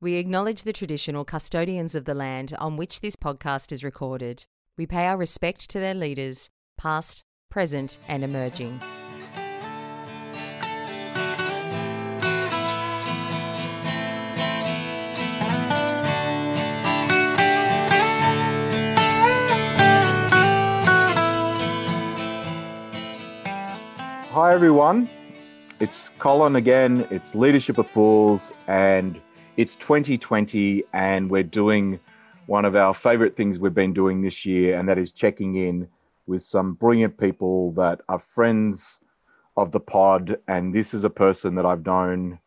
We acknowledge the traditional custodians of the land on which this podcast is recorded. We pay our respect to their leaders, past, present, and emerging. Hi, everyone. It's Colin again. It's Leadership of Fools, and it's 2020, and we're doing one of our favorite things we've been doing this year, and that is checking in with some brilliant people that are friends of the pod. And this is a person that I've known.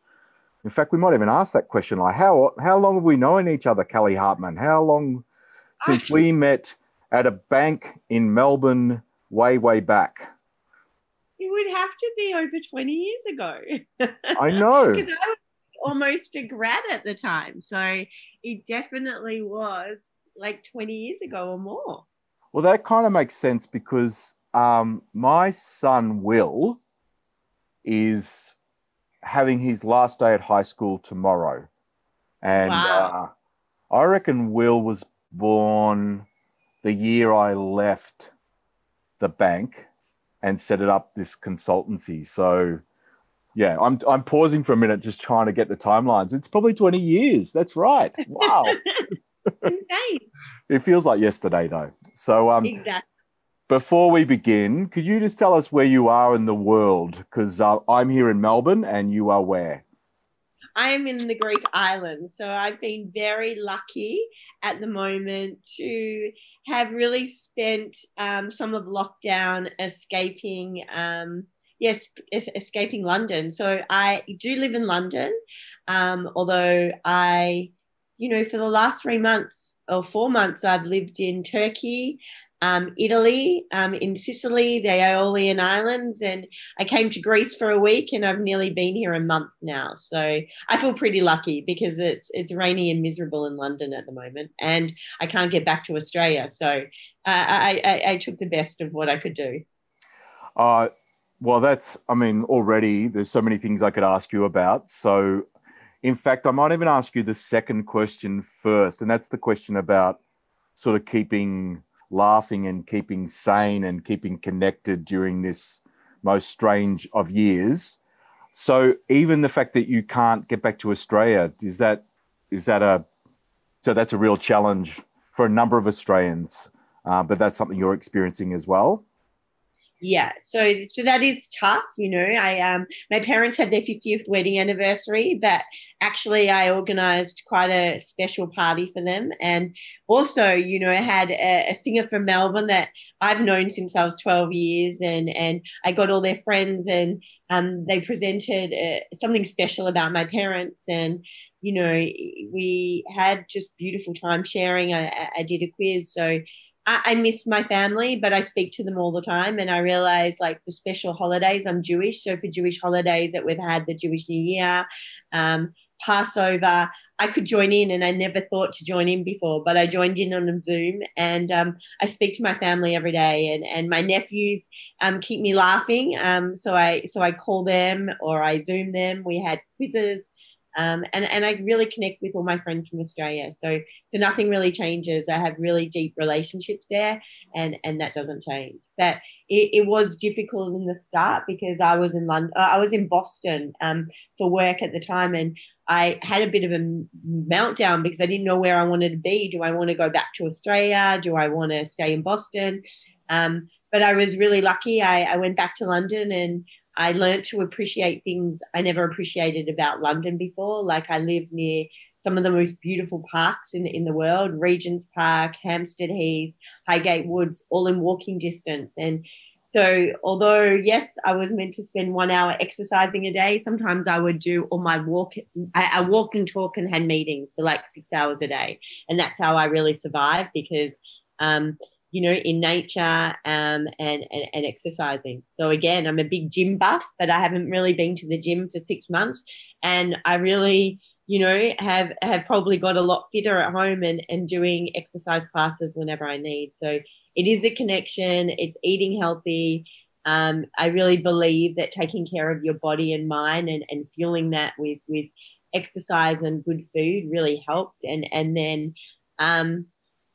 In fact, we might even ask that question like, how, how long have we known each other, Kelly Hartman? How long since Actually- we met at a bank in Melbourne way, way back? It would have to be over 20 years ago. I know. Because I was almost a grad at the time. So it definitely was like 20 years ago or more. Well, that kind of makes sense because um, my son Will is having his last day at high school tomorrow, and Wow. uh, I reckon Will was born the year I left the bank and set it up this consultancy. So, yeah, I'm I'm pausing for a minute, just trying to get the timelines. It's probably 20 years. That's right. Wow, Insane. it feels like yesterday though. So, um, exactly. before we begin, could you just tell us where you are in the world? Because uh, I'm here in Melbourne and you are where? I am in the Greek islands. So I've been very lucky at the moment to have really spent um, some of lockdown escaping. Um, Yes, es- escaping London. So I do live in London, um, although I, you know, for the last three months or four months, I've lived in Turkey, um, Italy, um, in Sicily, the Aeolian Islands, and I came to Greece for a week, and I've nearly been here a month now. So I feel pretty lucky because it's it's rainy and miserable in London at the moment, and I can't get back to Australia. So uh, I, I I took the best of what I could do. Uh, well, that's, I mean, already there's so many things I could ask you about. So, in fact, I might even ask you the second question first. And that's the question about sort of keeping laughing and keeping sane and keeping connected during this most strange of years. So, even the fact that you can't get back to Australia, is that, is that a, so that's a real challenge for a number of Australians, uh, but that's something you're experiencing as well. Yeah so so that is tough you know i um my parents had their 50th wedding anniversary but actually i organized quite a special party for them. And also you know i had a, a singer from melbourne that i've known since i was 12 years and and i got all their friends and um they presented uh, something special about my parents. And you know we had just beautiful time sharing. I, I- I did a quiz so I, I miss my family, but I speak to them all the time. And I realize, like, for special holidays, I'm Jewish. So for Jewish holidays that we've had, the Jewish New Year, um, Passover, I could join in. And I never thought to join in before, but I joined in on Zoom. And um, I speak to my family every day. And, and my nephews um, keep me laughing. Um, so I so I call them or I Zoom them. We had quizzes. Um, and and I really connect with all my friends from Australia. So so nothing really changes. I have really deep relationships there, and and that doesn't change. But it, it was difficult in the start because I was in London. I was in Boston um, for work at the time, and I had a bit of a meltdown because I didn't know where I wanted to be. Do I want to go back to Australia? Do I want to stay in Boston? Um, but I was really lucky. I, I went back to London and I learned to appreciate things I never appreciated about London before. Like I live near some of the most beautiful parks in, in the world Regent's Park, Hampstead Heath, Highgate Woods, all in walking distance. And so, although, yes, I was meant to spend one hour exercising a day, sometimes I would do all my walk, I, I walk and talk and had meetings for like six hours a day. And that's how I really survived because um, you know, in nature um, and, and, and exercising. So again, I'm a big gym buff, but I haven't really been to the gym for six months, and I really, you know, have have probably got a lot fitter at home and and doing exercise classes whenever I need. So it is a connection. It's eating healthy. Um, I really believe that taking care of your body and mind and, and fueling that with with exercise and good food really helped. And and then um,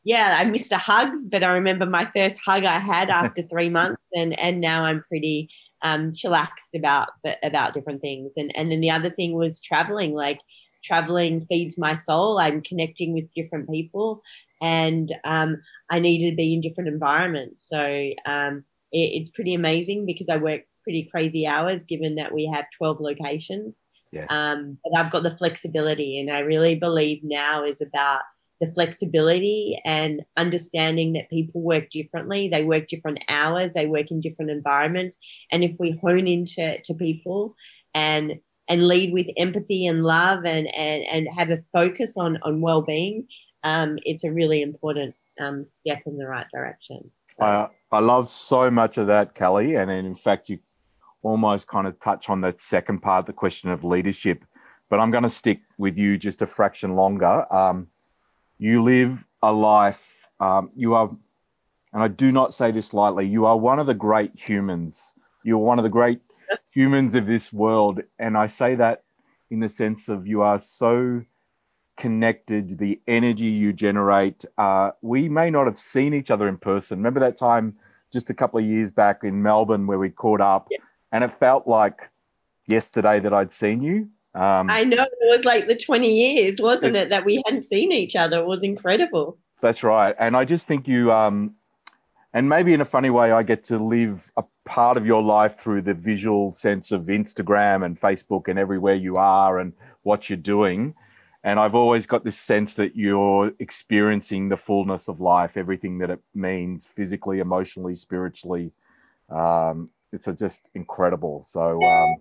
yeah, I missed the hugs, but I remember my first hug I had after three months, and and now I'm pretty um, chillaxed about about different things. And and then the other thing was traveling. Like traveling feeds my soul. I'm connecting with different people, and um, I needed to be in different environments. So um, it, it's pretty amazing because I work pretty crazy hours, given that we have 12 locations. Yes. Um, but I've got the flexibility, and I really believe now is about the flexibility and understanding that people work differently. They work different hours, they work in different environments. And if we hone into to people and and lead with empathy and love and and, and have a focus on on well-being, um, it's a really important um, step in the right direction. So. Uh, I love so much of that, Kelly. And in fact, you almost kind of touch on that second part, the question of leadership. But I'm going to stick with you just a fraction longer. Um, you live a life, um, you are, and I do not say this lightly, you are one of the great humans. You're one of the great humans of this world. And I say that in the sense of you are so connected, the energy you generate. Uh, we may not have seen each other in person. Remember that time just a couple of years back in Melbourne where we caught up yeah. and it felt like yesterday that I'd seen you. Um, I know it was like the 20 years, wasn't it, it, that we hadn't seen each other. It was incredible. That's right. And I just think you, um, and maybe in a funny way, I get to live a part of your life through the visual sense of Instagram and Facebook and everywhere you are and what you're doing. And I've always got this sense that you're experiencing the fullness of life, everything that it means physically, emotionally, spiritually. Um, it's just incredible. So, um,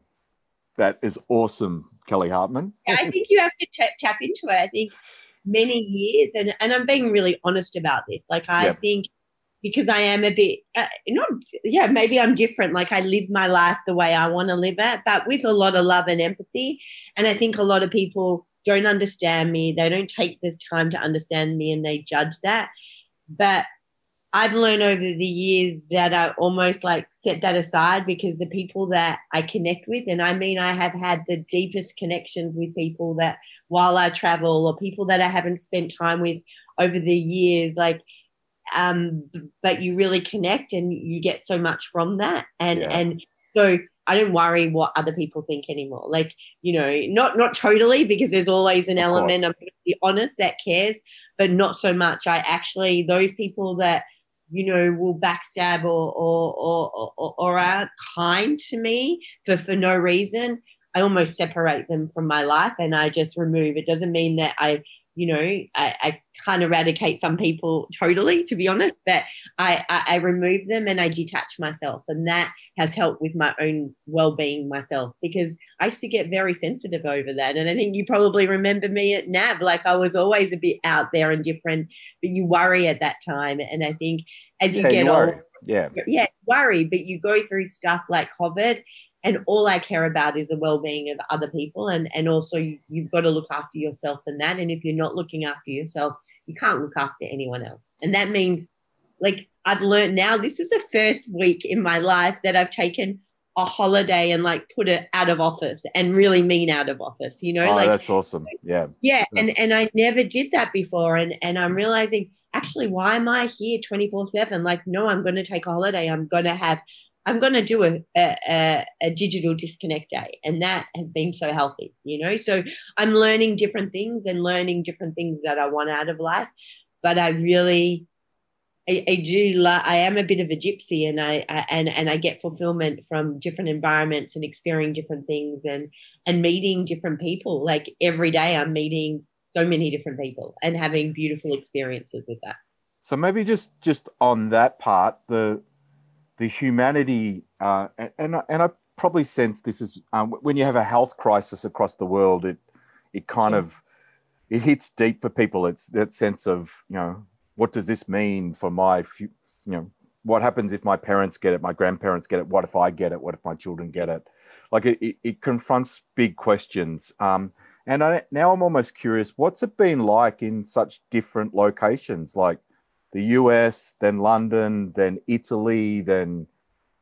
that is awesome, Kelly Hartman. I think you have to t- tap into it. I think many years, and, and I'm being really honest about this. Like, I yep. think because I am a bit, uh, not, yeah, maybe I'm different. Like, I live my life the way I want to live it, but with a lot of love and empathy. And I think a lot of people don't understand me. They don't take this time to understand me and they judge that. But I've learned over the years that I almost like set that aside because the people that I connect with, and I mean, I have had the deepest connections with people that while I travel or people that I haven't spent time with over the years, like, um, but you really connect and you get so much from that. And, yeah. and so I don't worry what other people think anymore. Like, you know, not, not totally because there's always an element, I'm going to be honest, that cares, but not so much. I actually, those people that, you know, will backstab or or or or, or aren't kind to me for for no reason. I almost separate them from my life and I just remove. It doesn't mean that I you know, I, I can't eradicate some people totally, to be honest, but I, I, I, remove them and I detach myself. And that has helped with my own well being myself because I used to get very sensitive over that. And I think you probably remember me at NAB, like I was always a bit out there and different, but you worry at that time. And I think as you yeah, get older, yeah, yeah, worry, but you go through stuff like COVID and all I care about is the well-being of other people and and also you, you've got to look after yourself and that and if you're not looking after yourself you can't look after anyone else. And that means like I've learned now this is the first week in my life that I've taken a holiday and like put it out of office and really mean out of office you know oh, like that's awesome. Yeah. Yeah and and I never did that before and and I'm realizing actually why am I here 24 7 like no I'm going to take a holiday. I'm going to have I'm going to do a, a, a, digital disconnect day. And that has been so healthy, you know? So I'm learning different things and learning different things that I want out of life. But I really, I, I do, I am a bit of a gypsy and I, I, and, and I get fulfillment from different environments and experiencing different things and, and meeting different people. Like every day I'm meeting so many different people and having beautiful experiences with that. So maybe just, just on that part, the, the humanity, uh, and, and, and I probably sense this is um, when you have a health crisis across the world, it it kind of it hits deep for people. It's that sense of you know what does this mean for my you know what happens if my parents get it, my grandparents get it, what if I get it, what if my children get it? Like it, it, it confronts big questions. Um, and I, now I'm almost curious, what's it been like in such different locations? Like the US, then London, then Italy, then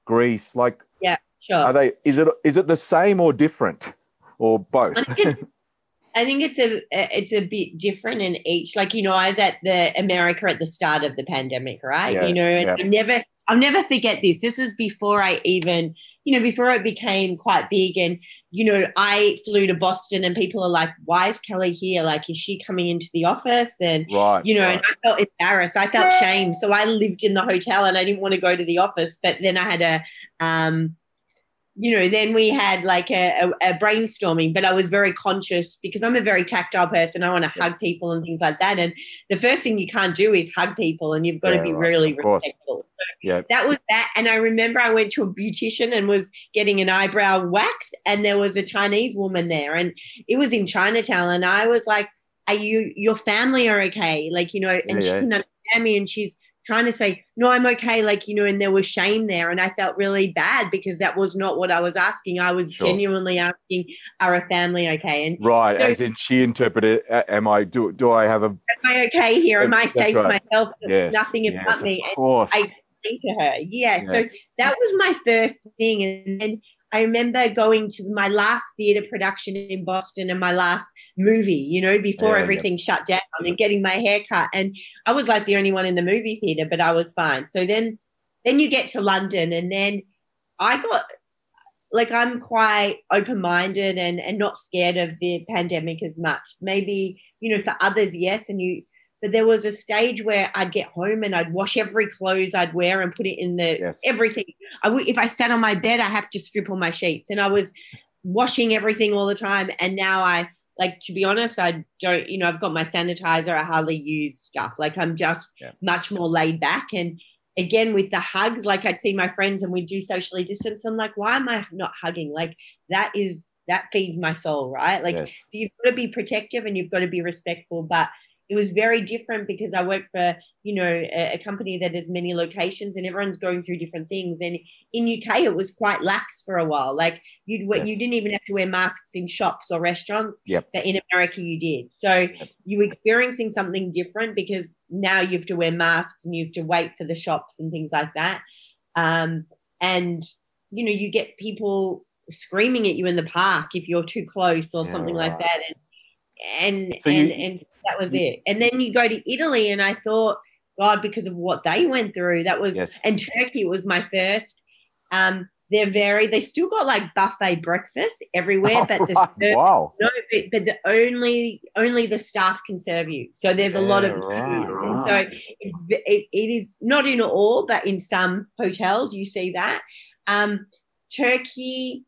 Greece. Like, yeah, sure. Are they? Is it is it the same or different, or both? I think it's a it's a bit different in each. Like you know, I was at the America at the start of the pandemic, right? Yeah, you know, yeah. I never I'll never forget this. This is before I even, you know, before it became quite big. And, you know, I flew to Boston and people are like, why is Kelly here? Like, is she coming into the office? And, Right. you know, right. and I felt embarrassed. I felt shame. So I lived in the hotel and I didn't want to go to the office. But then I had a, um, you know, then we had like a, a, a brainstorming, but I was very conscious because I'm a very tactile person. I want to Yeah. hug people and things like that. And the first thing you can't do is hug people and you've got Yeah, to be right. really respectful. So yeah. that was that. And I remember I went to a beautician and was getting an eyebrow wax, and there was a Chinese woman there, and it was in Chinatown. And I was like, Are you, your family are okay? Like, you know, and she couldn't understand me, and she's trying to say, No, I'm okay. Like, you know, and there was shame there. And I felt really bad because that was not what I was asking. I was Sure. genuinely asking, Are a family okay? And Right. So- As in, she interpreted. Am I? Do Do I have a? am I okay here? Am I safe right. myself? Yes. Nothing yes, about me. Of course. I explained to her. Yeah. So that was my first thing. And then I remember going to my last theater production in Boston and my last movie, you know, before Yeah, yeah. everything shut down and getting my hair cut. And I was like the only one in the movie theater, but I was fine. So then then you get to London and then I got like I'm quite open-minded and and not scared of the pandemic as much. Maybe, you know, for others, yes, and you but there was a stage where I'd get home and I'd wash every clothes I'd wear and put it in the Yes. everything. I w- if I sat on my bed, I have to strip all my sheets, and I was washing everything all the time. And now I like to be honest, I don't. You know, I've got my sanitizer. I hardly use stuff. Like I'm just Yeah. much more laid back. And again, with the hugs, like I'd see my friends and we'd do socially distance. I'm like, why am I not hugging? Like that is that feeds my soul, right? Like yes. so you've got to be protective and you've got to be respectful. But it was very different because I work for, you know, a, a company that has many locations and everyone's going through different things. And in UK, it was quite lax for a while. Like you'd you didn't even have to wear masks in shops or restaurants. Yep. But in America, you did. So you were experiencing something different because now you have to wear masks and you have to wait for the shops and things like that. Um, and you know, you get people screaming at you in the park if you're too close or Yeah, something like that. And and So and, you- and that was you- it. And then you go to Italy, and I thought, God, because of what they went through, that was Yes. and Turkey was my first. Um, they're very they still got like buffet breakfast everywhere, but the Right. wow. no, but, but the only only the staff can serve you. So there's a lot of right, right. so it's it, it is not in all, but in some hotels you see that. Um, Turkey,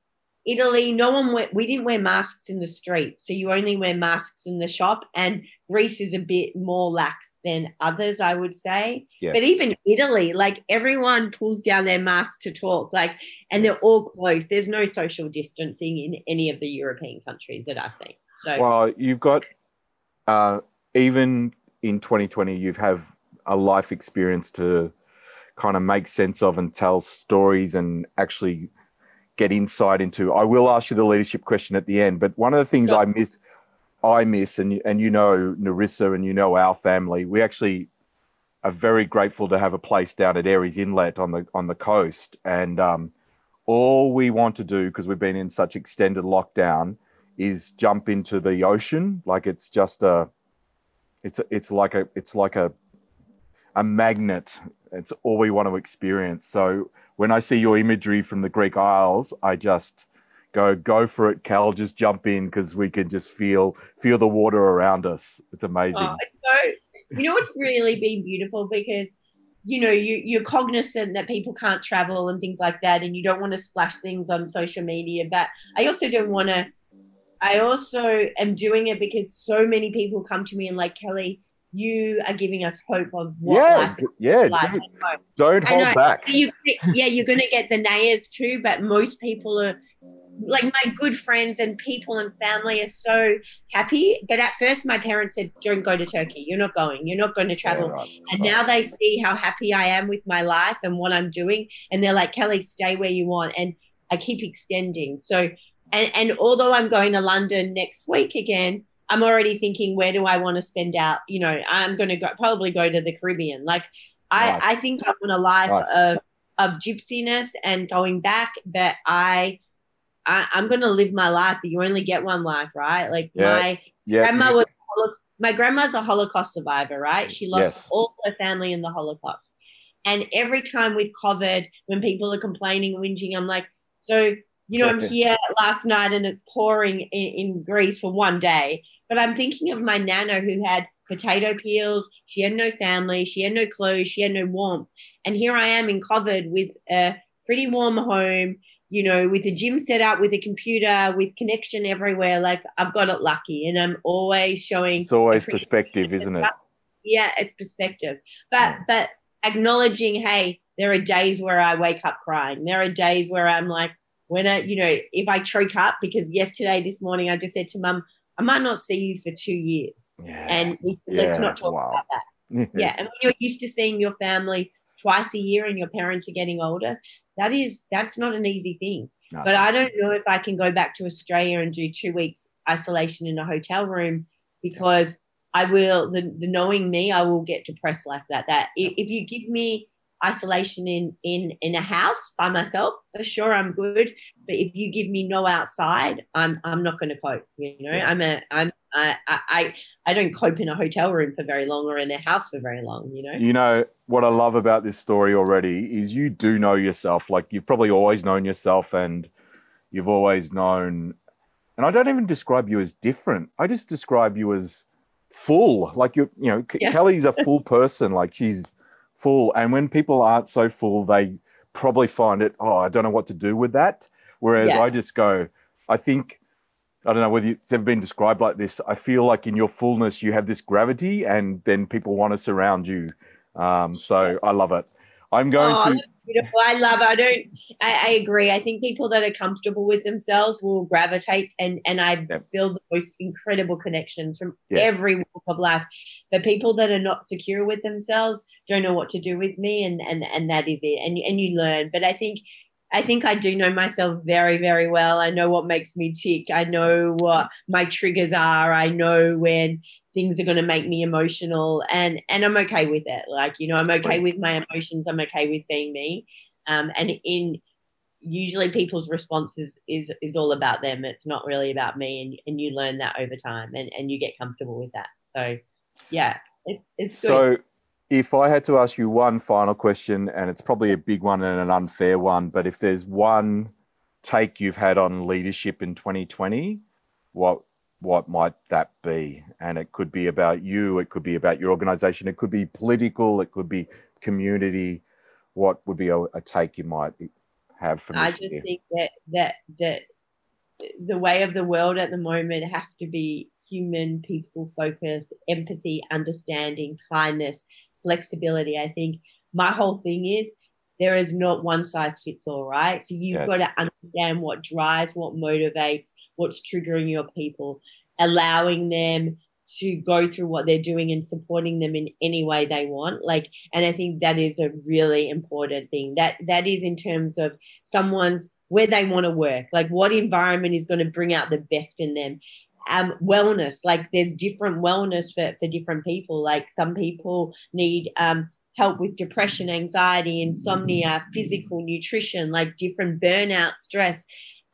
Italy, no one we we didn't wear masks in the street, so you only wear masks in the shop. And Greece is a bit more lax than others, I would say. Yes. But even Italy, like everyone pulls down their mask to talk, like, and they're all close. There's no social distancing in any of the European countries that I've seen. So Well, you've got uh, even in 2020, you have a life experience to kind of make sense of and tell stories and actually get insight into. I will ask you the leadership question at the end, but one of the things Sure. I miss, I miss, and and you know Narissa and you know our family, we actually are very grateful to have a place down at Aireys Inlet on the on the coast, and um, all we want to do because we've been in such extended lockdown is jump into the ocean like it's just a it's a, it's like a it's like a a magnet it's all we want to experience so when i see your imagery from the greek isles i just go go for it Kel just jump in because we can just feel feel the water around us it's amazing Oh, it's so you know what's really been beautiful because you know you you're cognizant that people can't travel and things like that, and you don't want to splash things on social media. But I also don't want to. I also am doing it because so many people come to me and like Kelly, you are giving us hope of what yeah life is yeah like. don't, don't hold know. back You, yeah, you're going to get the nayers too, but most people are like my good friends and people and family are so happy. But at first, my parents said, "Don't go to Turkey. You're not going. You're not going to travel." Yeah, right, And right. now they see how happy I am with my life and what I'm doing, and they're like, "Kelly, stay where you want." And I keep extending. So, and and although I'm going to London next week again, I'm already thinking, where do I want to spend out? You know, I'm going to go probably go to the Caribbean. Like, I Right. I think I want a life Right. of of gypsiness and going back, but I. I, I'm going to live my life. You only get one life, right? Like Yeah. my Yeah. grandma was my grandma's a Holocaust survivor, right? She lost Yes. all her family in the Holocaust. And every time with COVID, when people are complaining, whinging, I'm like, so, you know, I'm here last night and it's pouring in, in Greece for one day. But I'm thinking of my nana who had potato peels. She had no family. She had no clothes. She had no warmth. And here I am in COVID with a pretty warm home, you know, with a gym set up, with a computer, with connection everywhere. Like I've got it lucky. And I'm always showing It's always perspective, isn't it? yeah, it's perspective. But Yeah. but acknowledging, hey, there are days where I wake up crying. There are days where I'm like, when I, you know, if I choke up because yesterday, this morning, I just said to mum, I might not see you for two years, Yeah. and we, let's not talk wow. about that. Yeah, and when you're used to seeing your family twice a year and your parents are getting older, that is that's not an easy thing. No. But I don't know if I can go back to Australia and do two weeks isolation in a hotel room because I will the, the knowing me, I will get depressed like that. That if you give me isolation in in in a house by myself, for sure I'm good. But if you give me no outside, I'm I'm not going to cope. You know. I'm a I'm I, I I I don't cope in a hotel room for very long or in a house for very long. You know. You know what I love about this story already is you do know yourself. Like you've probably always known yourself, and you've always known. And I don't even describe you as different. I just describe you as full. Like you, you know, Yeah. Kelly's a full person. Like she's full. And when people aren't so full, they probably find it. Oh, I don't know what to do with that. Whereas Yeah. I just go. I think. I don't know whether it's ever been described like this. I feel like in your fullness, you have this gravity, and then people want to surround you. Um, so I love it. I'm going Oh, to. I love. It. I don't. I, I agree. I think people that are comfortable with themselves will gravitate, and and I Yep. build the most incredible connections from Yes. every walk of life. The people that are not secure with themselves don't know what to do with me, and and and that is it. And and you learn. But I think. I think I do know myself very, very well. I know what makes me tick. I know what my triggers are. I know when things are going to make me emotional and and i'm okay with it. Like you know i'm okay with my emotions. I'm okay with being me. Um and in usually people's responses is is all about them. It's not really about me and and you learn that over time and and you get comfortable with that. So yeah it's it's good. So, if I had to ask you one final question, and it's probably a big one and an unfair one, but if there's one take you've had on leadership in 2020, what what might that be? And it could be about you, it could be about your organization, it could be political, it could be community. What would be a, a take you might have from I just year? think that that that the way of the world at the moment has to be human, people focus, empathy, understanding, kindness, flexibility. I think my whole thing is there is not one size fits all, right? So you've Yes. got to understand what drives, what motivates, what's triggering your people, allowing them to go through what they're doing and supporting them in any way they want like and i think that is a really important thing that that is in terms of someone's where they want to work like what environment is going to bring out the best in them um wellness like there's different wellness for, for different people. Like some people need um help with depression anxiety insomnia physical nutrition like different burnout stress.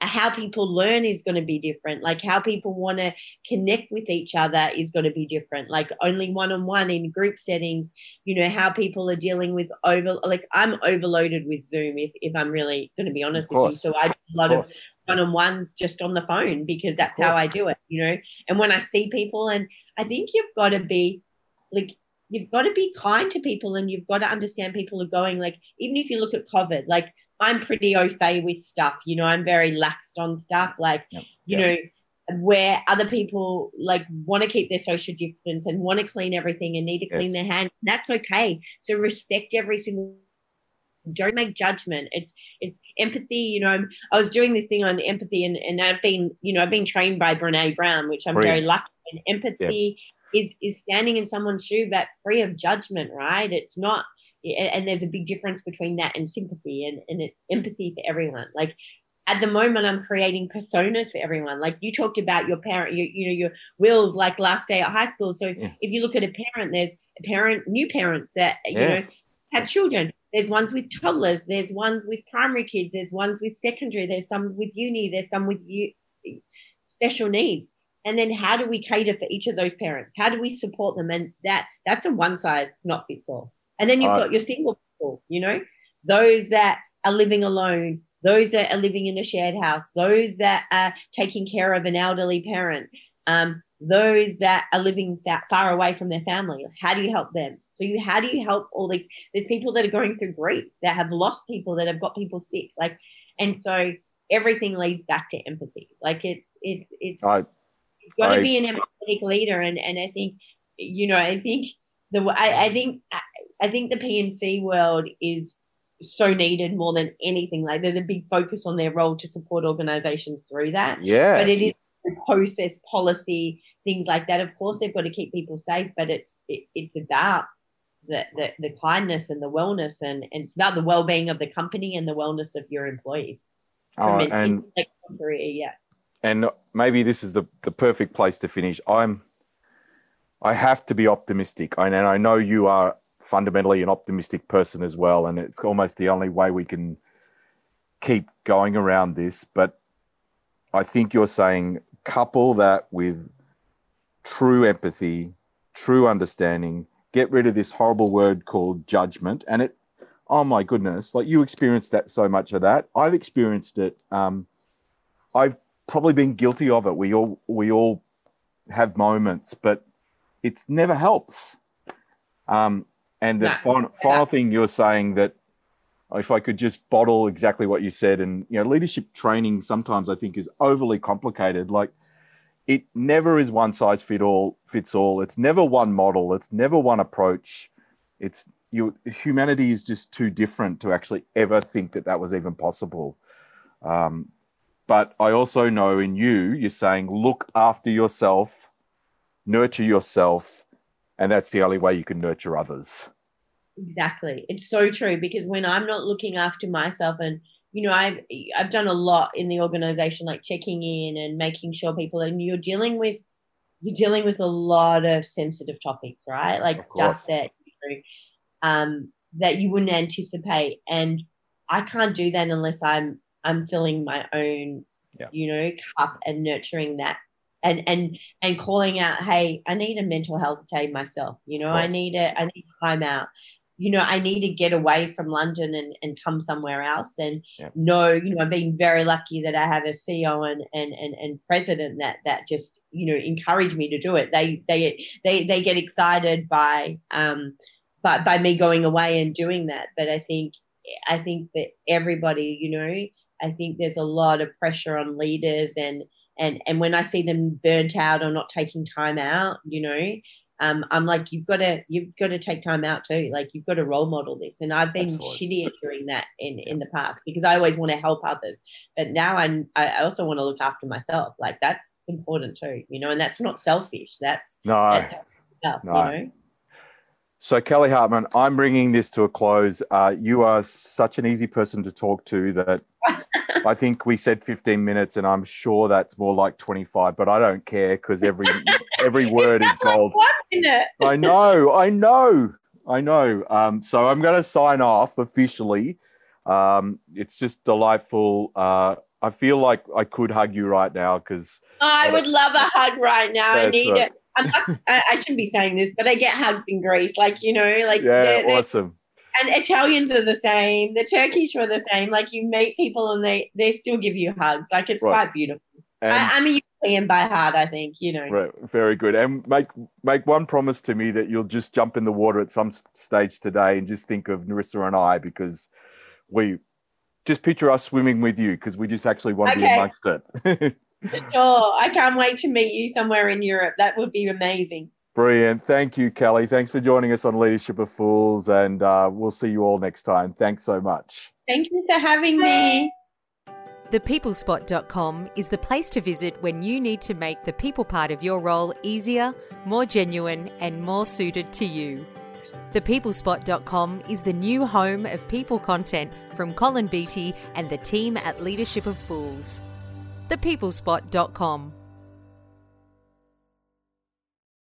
How people learn is going to be different. Like how people want to connect with each other is going to be different. Like only one-on-one in group settings you know how people are dealing with over like i'm overloaded with zoom if, if i'm really going to be honest with you. So i do a lot of course. One-on-ones just on the phone because that's how i do it you know and when i see people and i think you've got to be like you've got to be kind to people and you've got to understand people are going like even if you look at covid like i'm pretty au fait with stuff you know i'm very laxed on stuff like Yep. you Yep. know where other people like want to keep their social distance and want to clean everything and need to clean Yes. their hands that's okay so respect every single don't make judgment it's it's empathy you know I'm, i was doing this thing on empathy and, and i've been you know i've been trained by brene brown which i'm very lucky. And empathy is is standing in someone's shoe but free of judgment right? It's not and there's a big difference between that and sympathy and, and it's empathy for everyone. Like at the moment i'm creating personas for everyone. Like you talked about your parent you, you know your wills like last day at high school. So Yeah. if you look at a parent there's a parent new parents that you Yeah. know have children there's ones with toddlers there's ones with primary kids there's ones with secondary there's some with uni there's some with you special needs. And then how do we cater for each of those parents? How do we support them? And that that's a one size not fits all and then you've uh, got your single people you know? Those that are living alone those that are living in a shared house those that are taking care of an elderly parent um, those that are living that far away from their family. How do you help them so you how do you help all these there's people that are going through grief that have lost people that have got people sick like and so everything leads back to empathy like it's it's it's I, you've got to be an empathetic leader and and i think you know i think the I, I think I think the P&C world is so needed more than anything. Like there's a big focus on their role to support organizations through that. Yeah. But it is process, policy, things like that. Of course, they've got to keep people safe, but it's it, it's about the, the the kindness and the wellness, and, and it's about the well being of the company and the wellness of your employees. Oh, and career, yeah. And maybe this is the the perfect place to finish. I'm. I have to be optimistic, and I know you are fundamentally an optimistic person as well, and it's almost the only way we can keep going around this. But I think you're saying couple that with true empathy, true understanding, get rid of this horrible word called judgment. And it, oh my goodness, like you experienced that so much of that. I've experienced it. Um, I've probably been guilty of it. We all we all have moments, but it never helps. Um, and the no, final, final thing you're saying that if I could just bottle exactly what you said, and you know, leadership training sometimes I think is overly complicated. Like it never is one size fit all fits all. It's never one model. It's never one approach. It's you. Humanity is just too different to actually ever think that that was even possible. Um, but I also know in you, you're saying look after yourself, nurture yourself, and that's the only way you can nurture others exactly it's so true because when i'm not looking after myself and you know i've i've done a lot in the organization like checking in and making sure people and you're dealing with you're dealing with a lot of sensitive topics right? Like stuff that you know, um that you wouldn't anticipate. And i can't do that unless i'm i'm filling my own yeah. you know cup and nurturing that. And and and calling out hey i need a mental health day myself. You know i need a i need time out you know i need to get away from london and, and come somewhere else. And yeah. no you know i've been very lucky that i have a ceo and, and and and president that that just you know encourage me to do it. They they they they get excited by um by, by me going away and doing that. But i think i think that everybody you know i think there's a lot of pressure on leaders and and and when I see them burnt out or not taking time out, you know, um, I'm like, you've got to you've got to take time out too. Like you've got to role model this. And I've been Absolutely. shitty at doing that in in the past because I always want to help others, but now I'm I also want to look after myself. Like that's important too, you know. And that's not selfish. That's no, that's no. You know? So, Kelly Hartman, I'm bringing this to a close. Uh, you are such an easy person to talk to that I think we said 15 minutes, and I'm sure that's more like 25, but I don't care because every every word is gold. I know, I know, I know. Um, so I'm going to sign off officially. Um, it's just delightful. Uh, I feel like I could hug you right now because I would love a hug right now. I need right. it. I'm not, I, I, shouldn't be saying this, but I get hugs in Greece. Like, you know, like, yeah, they're, they're, awesome. And Italians are the same. The Turkish are the same. Like, you meet people and they, they still give you hugs. Like, it's right. quite beautiful. And, I, am a European by heart, I think, you know. Right. Very good. And make, make one promise to me that you'll just jump in the water at some stage today and just think of Narissa and I because we just picture us swimming with you because we just actually want okay. to be amongst it. sure. I can't wait to meet you somewhere in Europe. That would be amazing. Brilliant. Thank you, Kelly. Thanks for joining us on Leadership of Fools, and uh, we'll see you all next time. Thanks so much. Thank you for having me. ThePeoplespot.com is the place to visit when you need to make the people part of your role easier, more genuine, and more suited to you. ThePeoplespot.com is the new home of people content from Colin Beatty and the team at Leadership of Fools thepeoplespot.com.